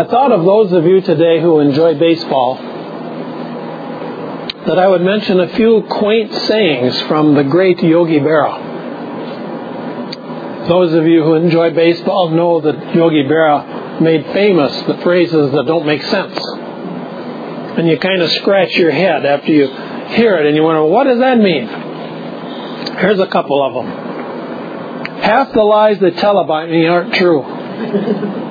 I thought of those of you today who enjoy baseball that I would mention a few quaint sayings from the great Yogi Berra. Those of you who enjoy baseball know that Yogi Berra made famous the phrases that don't make sense. And you kind of scratch your head after you hear it and you wonder, what does that mean? Here's a couple of them. Half the lies they tell about me aren't true.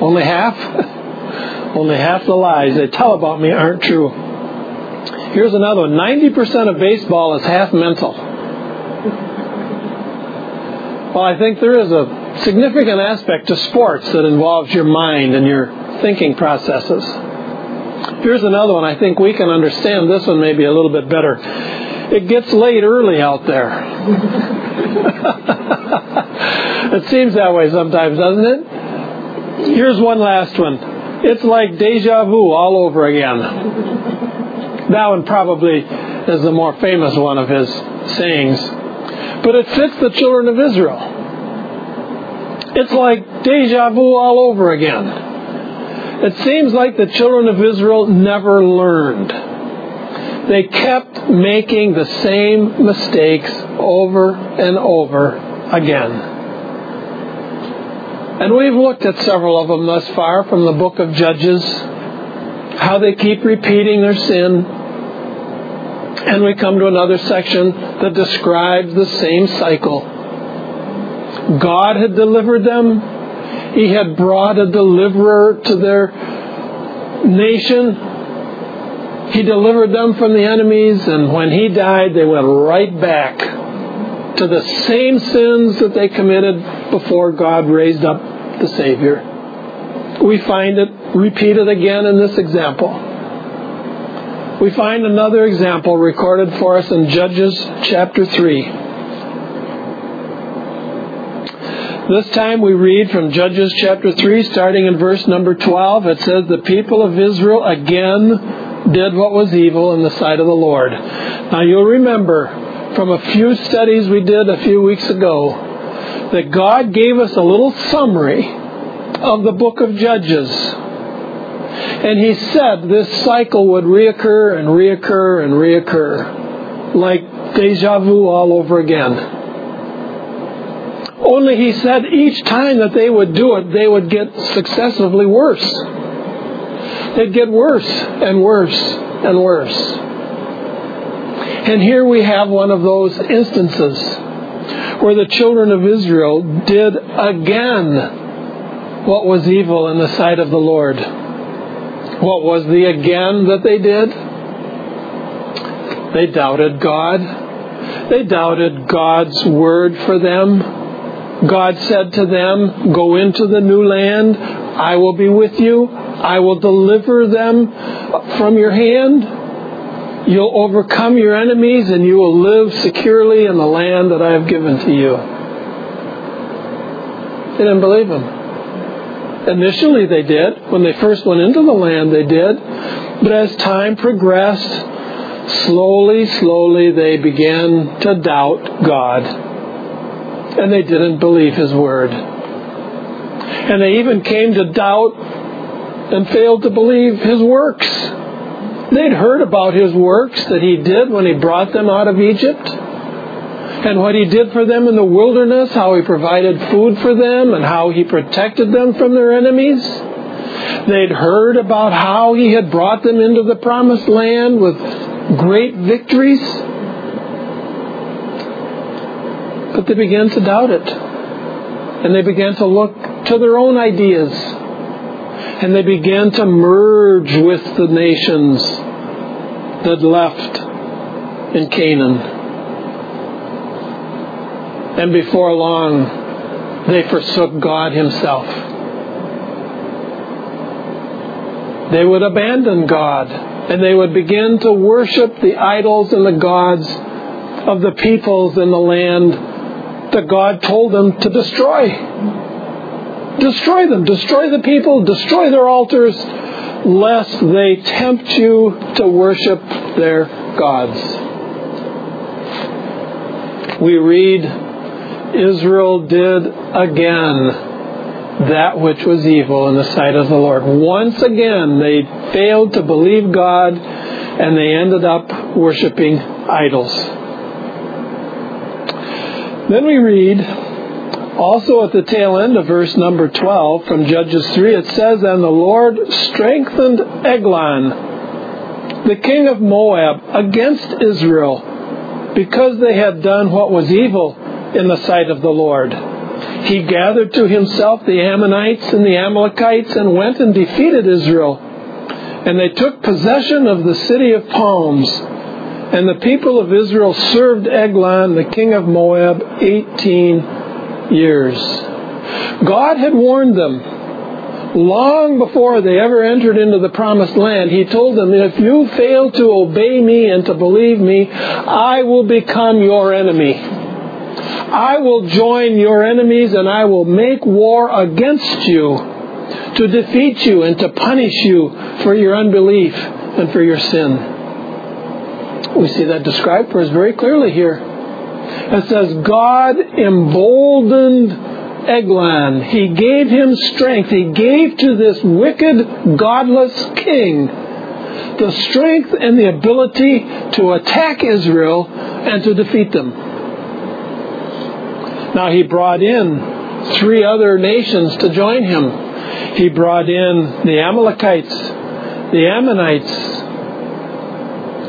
Only half? Only half the lies they tell about me aren't true. Here's another one 90% of baseball is half mental. Well, I think there is a significant aspect to sports that involves your mind and your thinking processes. Here's another one. I think we can understand this one maybe a little bit better. It gets late early out there. it seems that way sometimes, doesn't it? Here's one last one. It's like deja vu all over again. That one probably is the more famous one of his sayings. But it fits the children of Israel. It's like deja vu all over again. It seems like the children of Israel never learned. They kept making the same mistakes over and over again. And we've looked at several of them thus far from the book of Judges, how they keep repeating their sin. And we come to another section that describes the same cycle. God had delivered them. He had brought a deliverer to their nation. He delivered them from the enemies, and when he died, they went right back to the same sins that they committed before God raised up the Savior. We find it repeated again in this example. We find another example recorded for us in Judges chapter 3. This time we read from Judges chapter 3, starting in verse number 12. It says, The people of Israel again did what was evil in the sight of the Lord. Now you'll remember from a few studies we did a few weeks ago that God gave us a little summary of the book of Judges. And He said this cycle would reoccur and reoccur and reoccur, like deja vu all over again. Only he said each time that they would do it, they would get successively worse. They'd get worse and worse and worse. And here we have one of those instances where the children of Israel did again what was evil in the sight of the Lord. What was the again that they did? They doubted God. They doubted God's word for them. God said to them, Go into the new land. I will be with you. I will deliver them from your hand. You'll overcome your enemies and you will live securely in the land that I have given to you. They didn't believe him. Initially, they did. When they first went into the land, they did. But as time progressed, slowly, slowly, they began to doubt God and they didn't believe his word. And they even came to doubt and failed to believe his works. They'd heard about his works that he did when he brought them out of Egypt, and what he did for them in the wilderness, how he provided food for them, and how he protected them from their enemies. They'd heard about how he had brought them into the promised land with great victories. But they began to doubt it. And they began to look to their own ideas. And they began to merge with the nations that left in Canaan. And before long, they forsook God Himself. They would abandon God and they would begin to worship the idols and the gods of the peoples in the land that God told them to destroy. Destroy them, destroy the people, destroy their altars, lest they tempt you to worship their gods. We read, Israel did again that which was evil in the sight of the Lord. Once again, they failed to believe God and they ended up worshiping idols. Then we read, also at the tail end of verse number 12 from Judges 3, it says, And the Lord strengthened Eglon, the king of Moab, against Israel, because they had done what was evil in the sight of the Lord. He gathered to himself the Ammonites and the Amalekites and went and defeated Israel. And they took possession of the city of palms. And the people of Israel served Eglon, the king of Moab, 18 years. God had warned them long before they ever entered into the promised land. He told them, if you fail to obey me and to believe me, I will become your enemy. I will join your enemies and I will make war against you to defeat you and to punish you for your unbelief and for your sin. We see that described for us very clearly here. It says, God emboldened Eglon. He gave him strength. He gave to this wicked, godless king the strength and the ability to attack Israel and to defeat them. Now, he brought in three other nations to join him. He brought in the Amalekites, the Ammonites,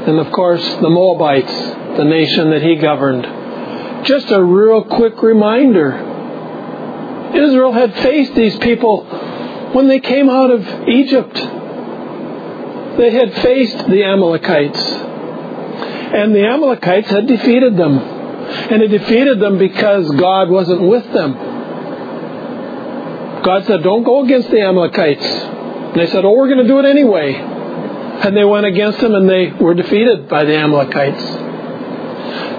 and of course the Moabites, the nation that he governed. Just a real quick reminder Israel had faced these people when they came out of Egypt. They had faced the Amalekites. And the Amalekites had defeated them. And he defeated them because God wasn't with them. God said, Don't go against the Amalekites. And they said, Oh, we're going to do it anyway. And they went against them and they were defeated by the Amalekites.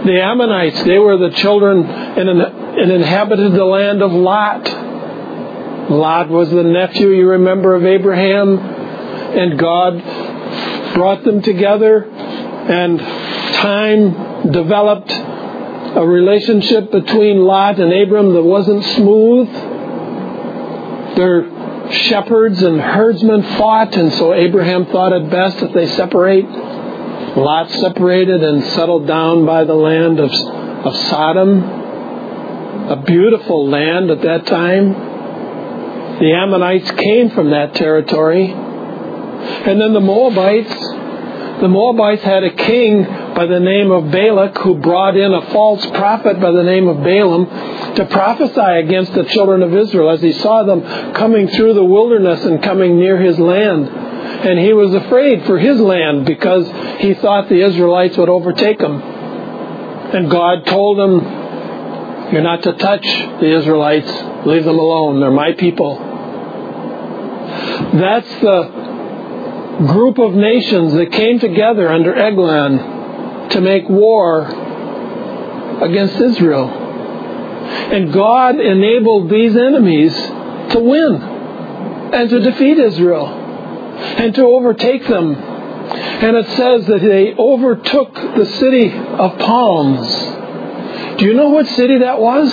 The Ammonites, they were the children and, inhabited the land of Lot. Lot was the nephew, you remember, of Abraham. And God brought them together and time developed a relationship between Lot and Abram that wasn't smooth. Their shepherds and herdsmen fought, and so Abraham thought it best if they separate. Lot separated and settled down by the land of, of Sodom, a beautiful land at that time. The Ammonites came from that territory. And then the Moabites, the Moabites had a king by the name of Balak who brought in a false prophet by the name of Balaam to prophesy against the children of Israel as he saw them coming through the wilderness and coming near his land. And he was afraid for his land because he thought the Israelites would overtake him. And God told him, You're not to touch the Israelites. Leave them alone. They're my people. That's the group of nations that came together under Eglon to make war against Israel. And God enabled these enemies to win and to defeat Israel and to overtake them. And it says that they overtook the city of palms. Do you know what city that was?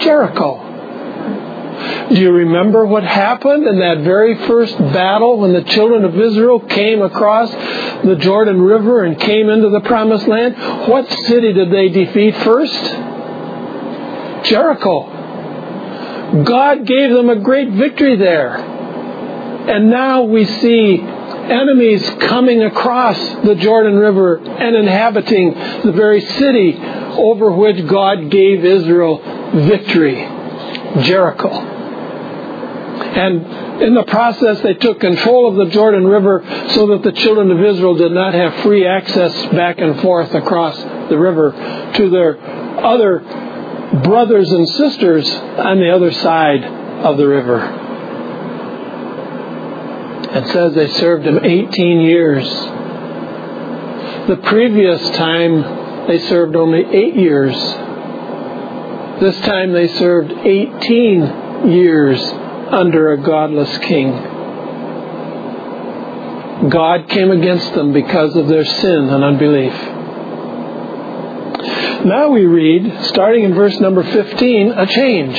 Jericho. Do you remember what happened in that very first battle when the children of Israel came across the Jordan River and came into the promised land? What city did they defeat first? Jericho. God gave them a great victory there. And now we see enemies coming across the Jordan River and inhabiting the very city over which God gave Israel victory Jericho. And in the process, they took control of the Jordan River so that the children of Israel did not have free access back and forth across the river to their other brothers and sisters on the other side of the river. It says they served him 18 years. The previous time they served only eight years. This time they served 18 years under a godless king. God came against them because of their sin and unbelief. Now we read, starting in verse number 15, a change.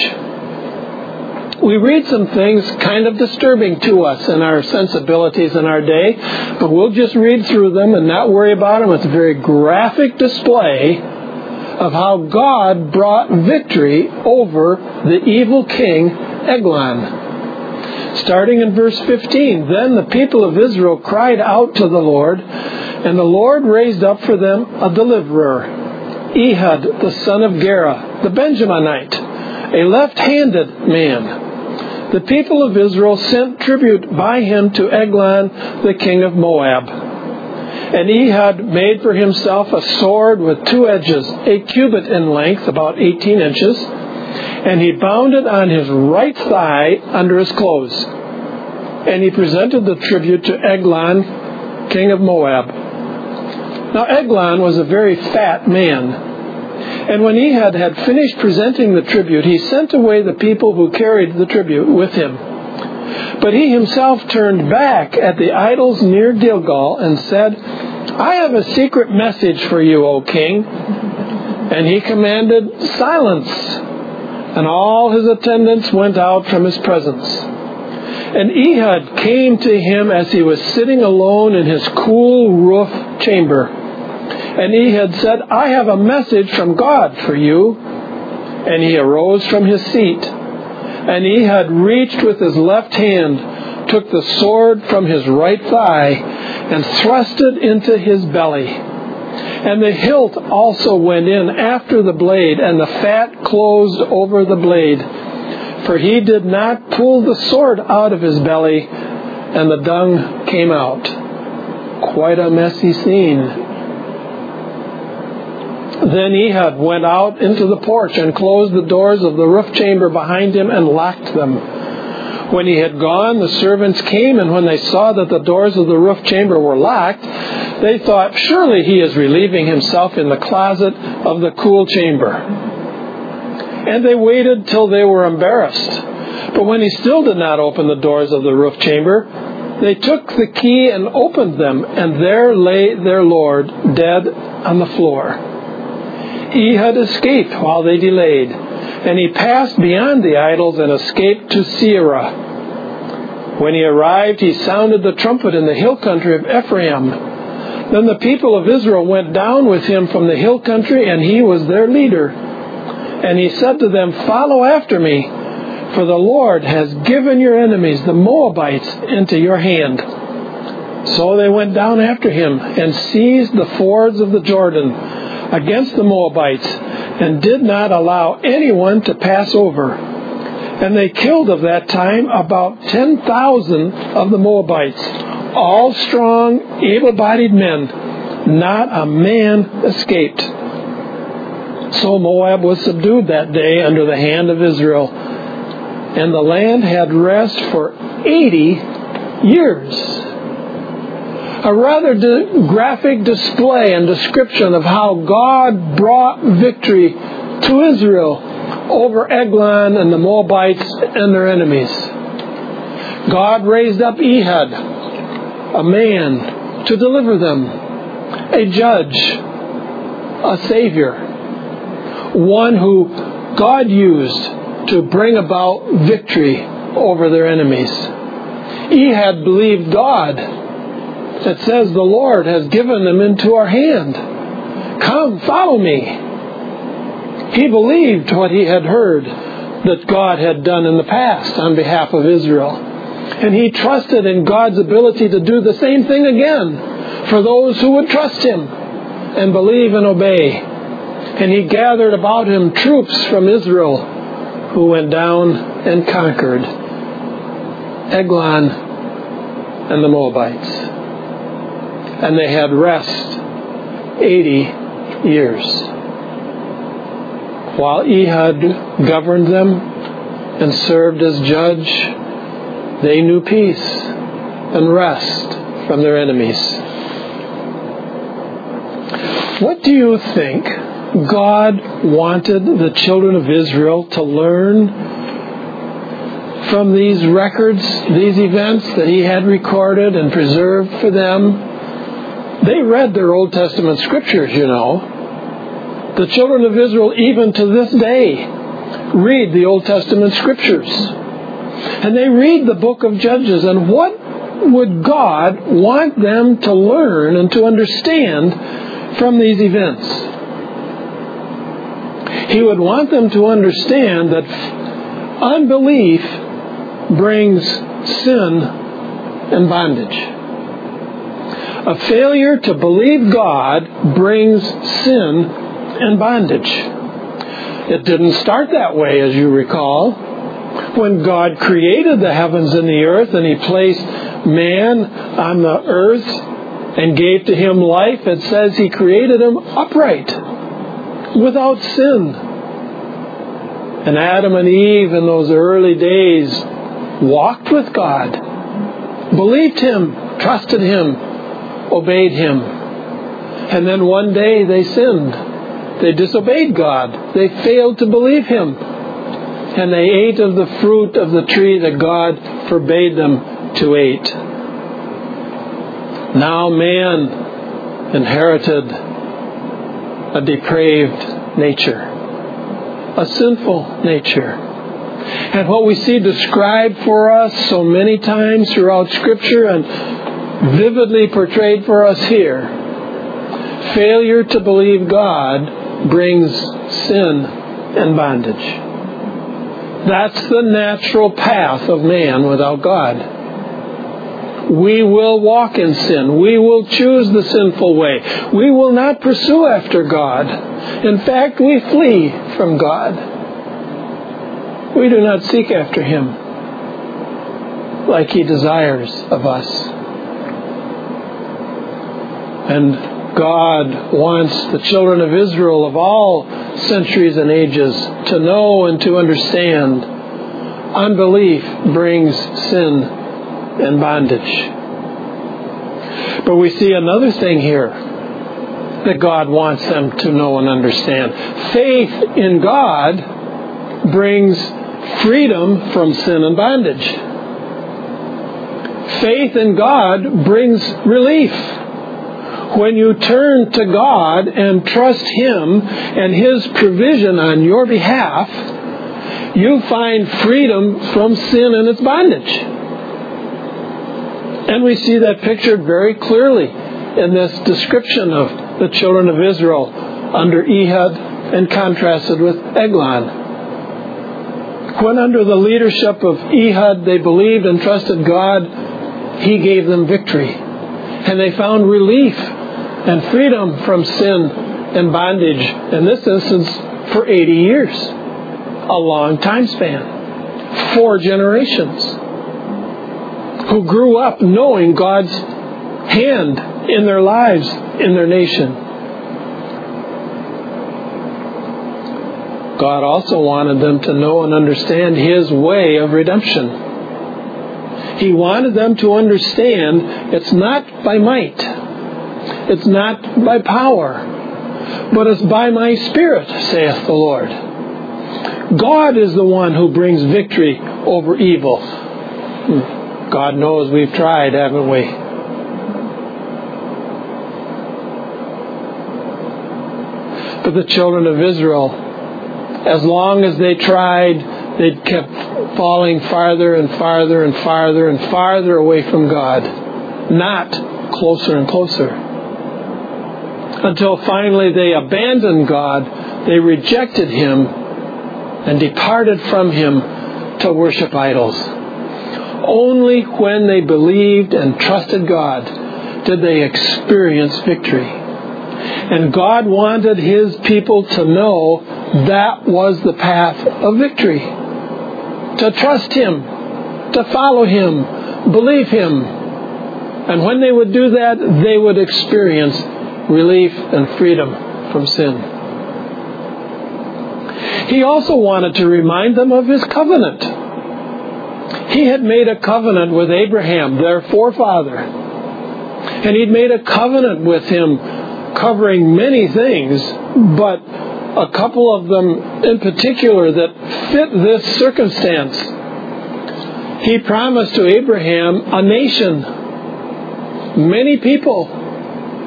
We read some things kind of disturbing to us in our sensibilities in our day, but we'll just read through them and not worry about them. It's a very graphic display of how God brought victory over the evil king Eglon. Starting in verse 15, then the people of Israel cried out to the Lord, and the Lord raised up for them a deliverer, Ehud the son of Gera, the Benjaminite, a left-handed man. The people of Israel sent tribute by him to Eglon, the king of Moab. And Ehud made for himself a sword with two edges, a cubit in length, about 18 inches, and he bound it on his right thigh under his clothes. And he presented the tribute to Eglon, king of Moab. Now Eglon was a very fat man. And when Ehud had finished presenting the tribute, he sent away the people who carried the tribute with him. But he himself turned back at the idols near Gilgal and said, I have a secret message for you, O king. And he commanded silence. And all his attendants went out from his presence. And Ehud came to him as he was sitting alone in his cool roof chamber. And Ehud said, I have a message from God for you. And he arose from his seat. And Ehud reached with his left hand, took the sword from his right thigh, and thrust it into his belly. And the hilt also went in after the blade, and the fat closed over the blade. For he did not pull the sword out of his belly, and the dung came out. Quite a messy scene. Then Ehud went out into the porch and closed the doors of the roof chamber behind him and locked them. When he had gone, the servants came, and when they saw that the doors of the roof chamber were locked, they thought, Surely he is relieving himself in the closet of the cool chamber. And they waited till they were embarrassed. But when he still did not open the doors of the roof chamber, they took the key and opened them, and there lay their Lord dead on the floor. Ehud escaped while they delayed, and he passed beyond the idols and escaped to Seirah. When he arrived, he sounded the trumpet in the hill country of Ephraim. Then the people of Israel went down with him from the hill country, and he was their leader. And he said to them, Follow after me, for the Lord has given your enemies, the Moabites, into your hand. So they went down after him and seized the fords of the Jordan against the Moabites and did not allow anyone to pass over. And they killed of that time about 10,000 of the Moabites, all strong, able bodied men. Not a man escaped. So Moab was subdued that day under the hand of Israel, and the land had rest for 80 years a rather de- graphic display and description of how God brought victory to Israel over Eglon and the Moabites and their enemies. God raised up Ehud, a man, to deliver them, a judge, a savior, one who God used to bring about victory over their enemies. Ehud believed God that says, The Lord has given them into our hand. Come, follow me. He believed what he had heard that God had done in the past on behalf of Israel. And he trusted in God's ability to do the same thing again for those who would trust him and believe and obey. And he gathered about him troops from Israel who went down and conquered Eglon and the Moabites and they had rest 80 years. While Ehud governed them and served as judge, they knew peace and rest from their enemies. What do you think God wanted the children of Israel to learn from these records, these events that He had recorded and preserved for them? They read their Old Testament scriptures, you know. The children of Israel, even to this day, read the Old Testament scriptures. And they read the book of Judges, and what would God want them to learn and to understand from these events? He would want them to understand that unbelief brings sin and bondage. A failure to believe God brings sin and bondage. It didn't start that way, as you recall. When God created the heavens and the earth and He placed man on the earth and gave to him life, it says He created him upright, without sin. And Adam and Eve in those early days walked with God, believed Him, trusted Him, obeyed Him. And then one day they sinned. They disobeyed God. They failed to believe Him. And they ate of the fruit of the tree that God forbade them to eat. Now man inherited a depraved nature, a sinful nature. And what we see described for us so many times throughout Scripture and vividly portrayed for us here failure to believe God brings sin and bondage. That's the natural path of man without God. We will walk in sin. We will choose the sinful way. We will not pursue after God. In fact, we flee from God. We do not seek after Him like He desires of us. And God wants the children of Israel of all centuries and ages to know and to understand unbelief brings sin and bondage. But we see another thing here that God wants them to know and understand. Faith in God brings freedom from sin and bondage. Faith in God brings relief. When you turn to God and trust Him and His provision on your behalf, you find freedom from sin and its bondage. And we see that pictured very clearly in this description of the children of Israel under Ehud and contrasted with Eglon. When under the leadership of Ehud they believed and trusted God, he gave them victory. And they found relief and freedom from sin and bondage, in this instance, for 80 years. A long time span. Four generations. Who grew up knowing God's hand in their lives, in their nation. God also wanted them to know and understand His way of redemption. He wanted them to understand it's not by might, it's not by power, but it's by my Spirit, saith the Lord. God is the one who brings victory over evil. Hmm. God knows we've tried, haven't we? But the children of Israel, as long as they tried, they kept falling farther and farther and farther and farther away from God, not closer and closer. Until finally they abandoned God, they rejected Him, and departed from Him to worship idols. Only when they believed and trusted God did they experience victory. And God wanted His people to know that was the path of victory. To trust Him, to follow Him, believe Him. And when they would do that, they would experience relief and freedom from sin. He also wanted to remind them of His covenant. He had made a covenant with Abraham, their forefather. And he'd made a covenant with him covering many things, but a couple of them in particular that fit this circumstance. He promised to Abraham a nation, many people,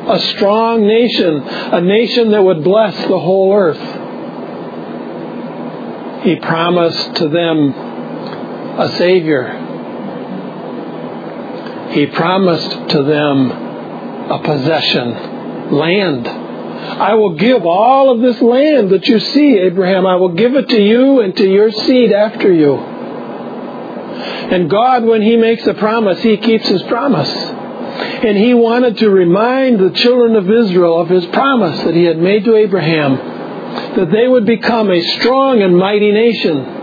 a strong nation, a nation that would bless the whole earth. He promised to them a Savior. He promised to them a possession, land. I will give all of this land that you see, Abraham. I will give it to you and to your seed after you. And God, when He makes a promise, He keeps His promise. And He wanted to remind the children of Israel of His promise that He had made to Abraham that they would become a strong and mighty nation.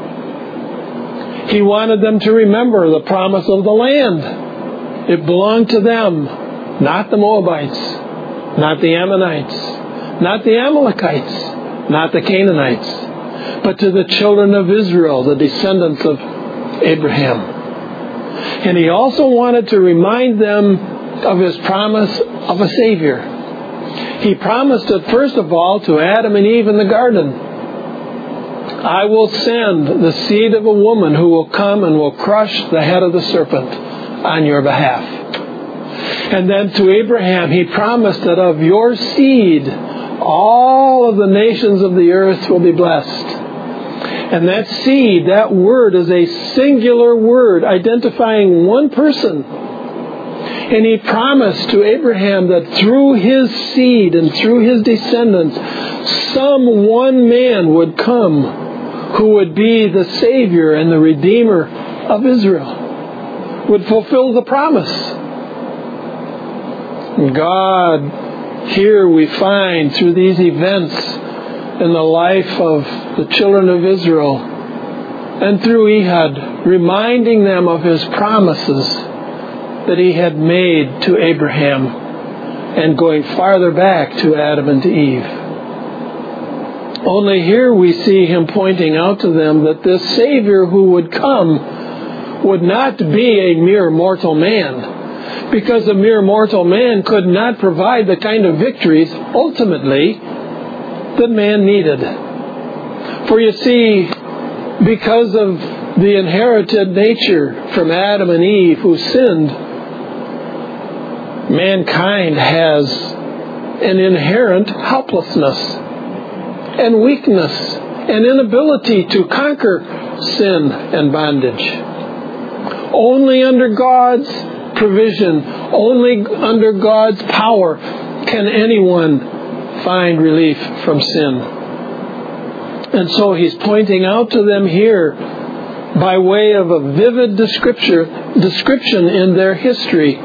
He wanted them to remember the promise of the land. It belonged to them, not the Moabites, not the Ammonites, not the Amalekites, not the Canaanites, but to the children of Israel, the descendants of Abraham. And he also wanted to remind them of his promise of a Savior. He promised it, first of all, to Adam and Eve in the garden. I will send the seed of a woman who will come and will crush the head of the serpent on your behalf. And then to Abraham, he promised that of your seed, all of the nations of the earth will be blessed. And that seed, that word, is a singular word identifying one person. And he promised to Abraham that through his seed and through his descendants, some one man would come who would be the Savior and the Redeemer of Israel, would fulfill the promise. God, here we find through these events in the life of the children of Israel and through Ehud, reminding them of his promises that he had made to Abraham and going farther back to Adam and to Eve. Only here we see him pointing out to them that this Savior who would come would not be a mere mortal man, because a mere mortal man could not provide the kind of victories, ultimately, that man needed. For you see, because of the inherited nature from Adam and Eve who sinned, mankind has an inherent helplessness and weakness and inability to conquer sin and bondage. Only under God's provision, only under God's power can anyone find relief from sin. And so he's pointing out to them here by way of a vivid description in their history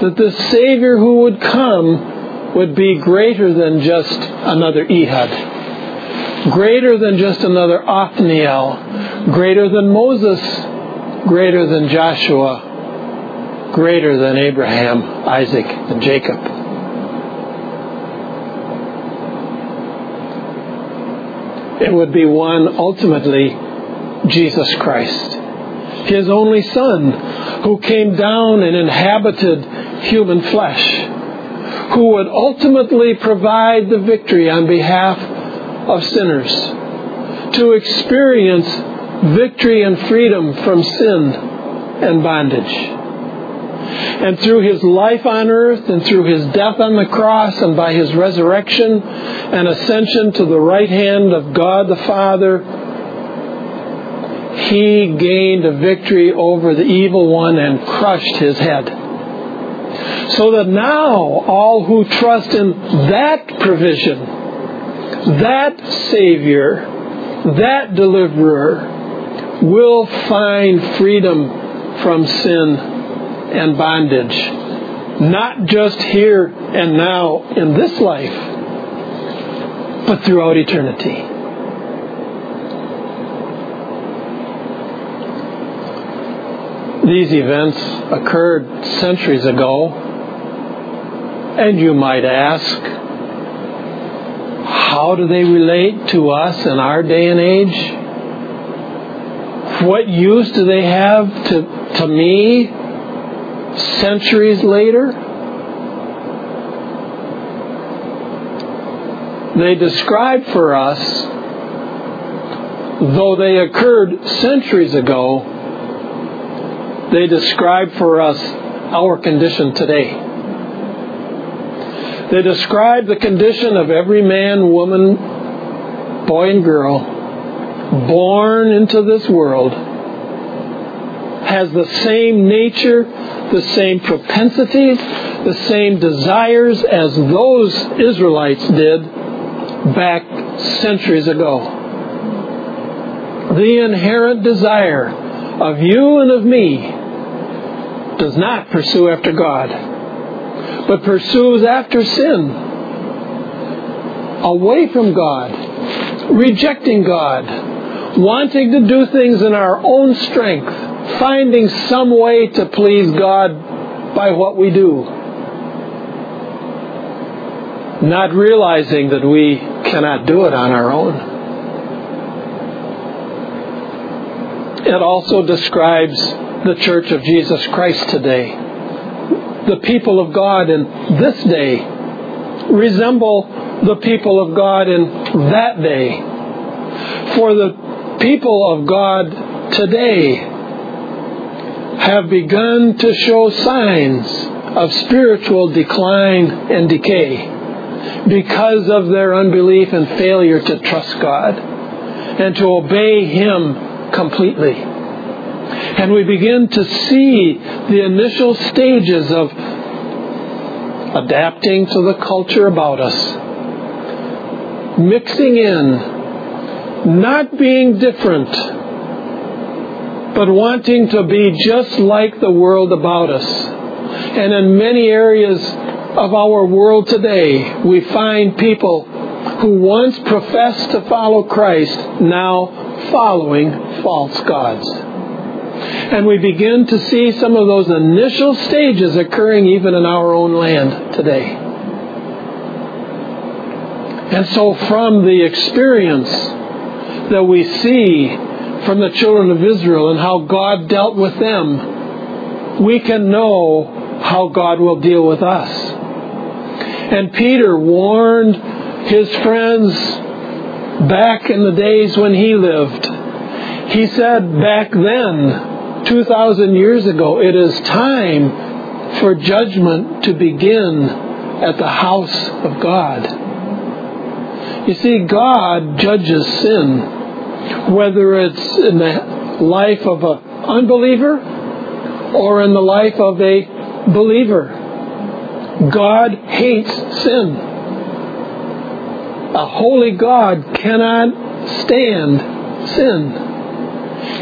that the Savior who would come would be greater than just another Ehud, greater than just another Othniel, greater than Moses, greater than Joshua, greater than Abraham, Isaac, and Jacob. It would be one ultimately Jesus Christ, His only Son, who came down and inhabited human flesh, who would ultimately provide the victory on behalf of sinners, to experience victory and freedom from sin and bondage. And through his life on earth and through his death on the cross and by his resurrection and ascension to the right hand of God the Father, he gained a victory over the evil one and crushed his head. So that now all who trust in that provision, that Savior, that Deliverer, will find freedom from sin and bondage. Not just here and now in this life, but throughout eternity. These events occurred centuries ago, and you might ask, how do they relate to us in our day and age? What use do they have to, to me centuries later? They describe for us, though they occurred centuries ago, they describe for us our condition today. They describe the condition of every man, woman, boy, and girl born into this world has the same nature, the same propensities, the same desires as those Israelites did back centuries ago. The inherent desire of you and of me does not pursue after God, but pursues after sin, away from God, rejecting God, wanting to do things in our own strength, finding some way to please God by what we do, not realizing that we cannot do it on our own. It also describes the Church of Jesus Christ today. The people of God in this day resemble the people of God in that day. For the people of God today have begun to show signs of spiritual decline and decay because of their unbelief and failure to trust God and to obey Him completely. And we begin to see the initial stages of adapting to the culture about us, mixing in, not being different, but wanting to be just like the world about us. And in many areas of our world today, we find people who once professed to follow Christ now following false gods. And we begin to see some of those initial stages occurring even in our own land today. And so, from the experience that we see from the children of Israel and how God dealt with them, we can know how God will deal with us. And Peter warned his friends back in the days when he lived. He said back then, 2,000 years ago, it is time for judgment to begin at the house of God. You see, God judges sin, whether it's in the life of an unbeliever or in the life of a believer. God hates sin. A holy God cannot stand sin.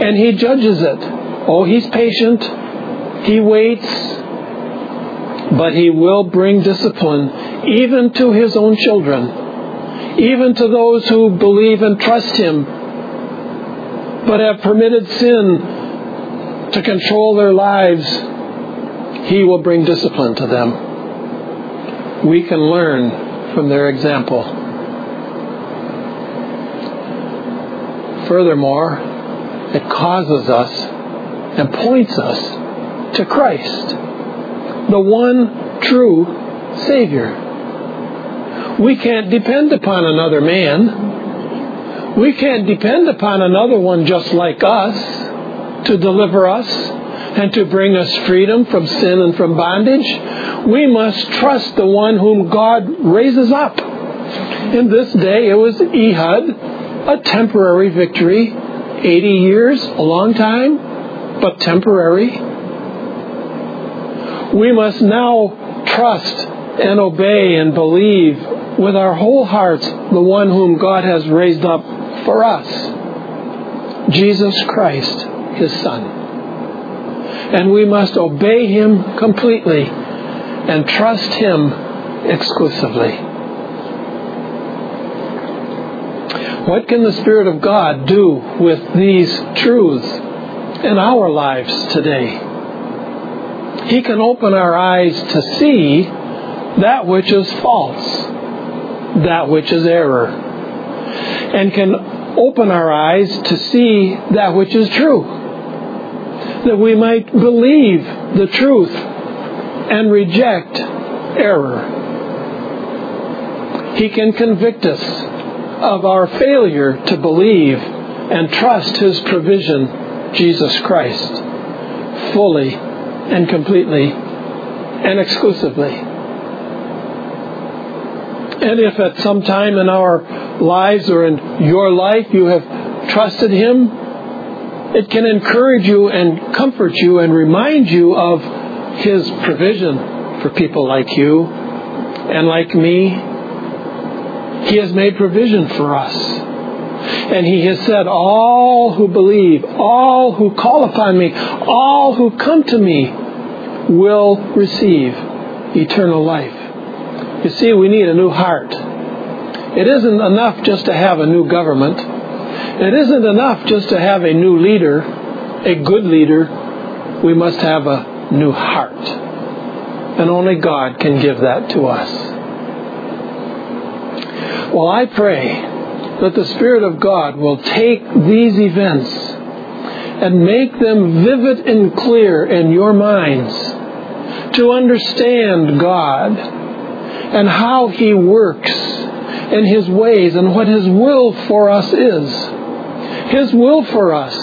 And He judges it. Oh, He's patient. He waits. But He will bring discipline even to His own children even to those who believe and trust Him, but have permitted sin to control their lives, He will bring discipline to them. We can learn from their example. Furthermore, it causes us and points us to Christ, the one true Savior. We can't depend upon another man. We can't depend upon another one just like us to deliver us and to bring us freedom from sin and from bondage. We must trust the one whom God raises up. In this day, it was Ehud, a temporary victory. 80 years, a long time, but temporary. We must now trust and obey and believe with our whole hearts the one whom God has raised up for us, Jesus Christ, his Son. And we must obey him completely and trust him exclusively. What can the Spirit of God do with these truths in our lives today? He can open our eyes to see that which is false, that which is error, and can open our eyes to see that which is true, that we might believe the truth and reject error. He can convict us of our failure to believe and trust His provision, Jesus Christ, fully and completely and exclusively. And if at some time in our lives or in your life you have trusted Him It can encourage you and comfort you and remind you of His provision for people like you and like me. He has made provision for us. And He has said, All who believe, all who call upon me, all who come to me will receive eternal life. You see, we need a new heart. It isn't enough just to have a new government. It isn't enough just to have a new leader, a good leader. We must have a new heart. And only God can give that to us. Well, I pray that the Spirit of God will take these events and make them vivid and clear in your minds to understand God and how He works and His ways and what His will for us is. His will for us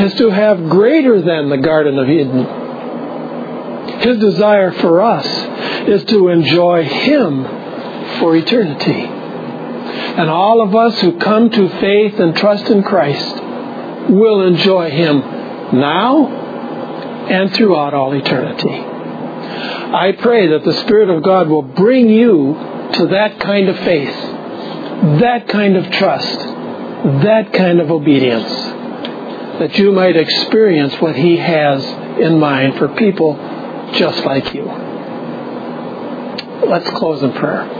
is to have greater than the Garden of Eden. His desire for us is to enjoy Him for eternity. And all of us who come to faith and trust in Christ will enjoy Him now and throughout all eternity. I pray that the Spirit of God will bring you to that kind of faith, that kind of trust, that kind of obedience, that you might experience what He has in mind for people just like you. Let's close in prayer.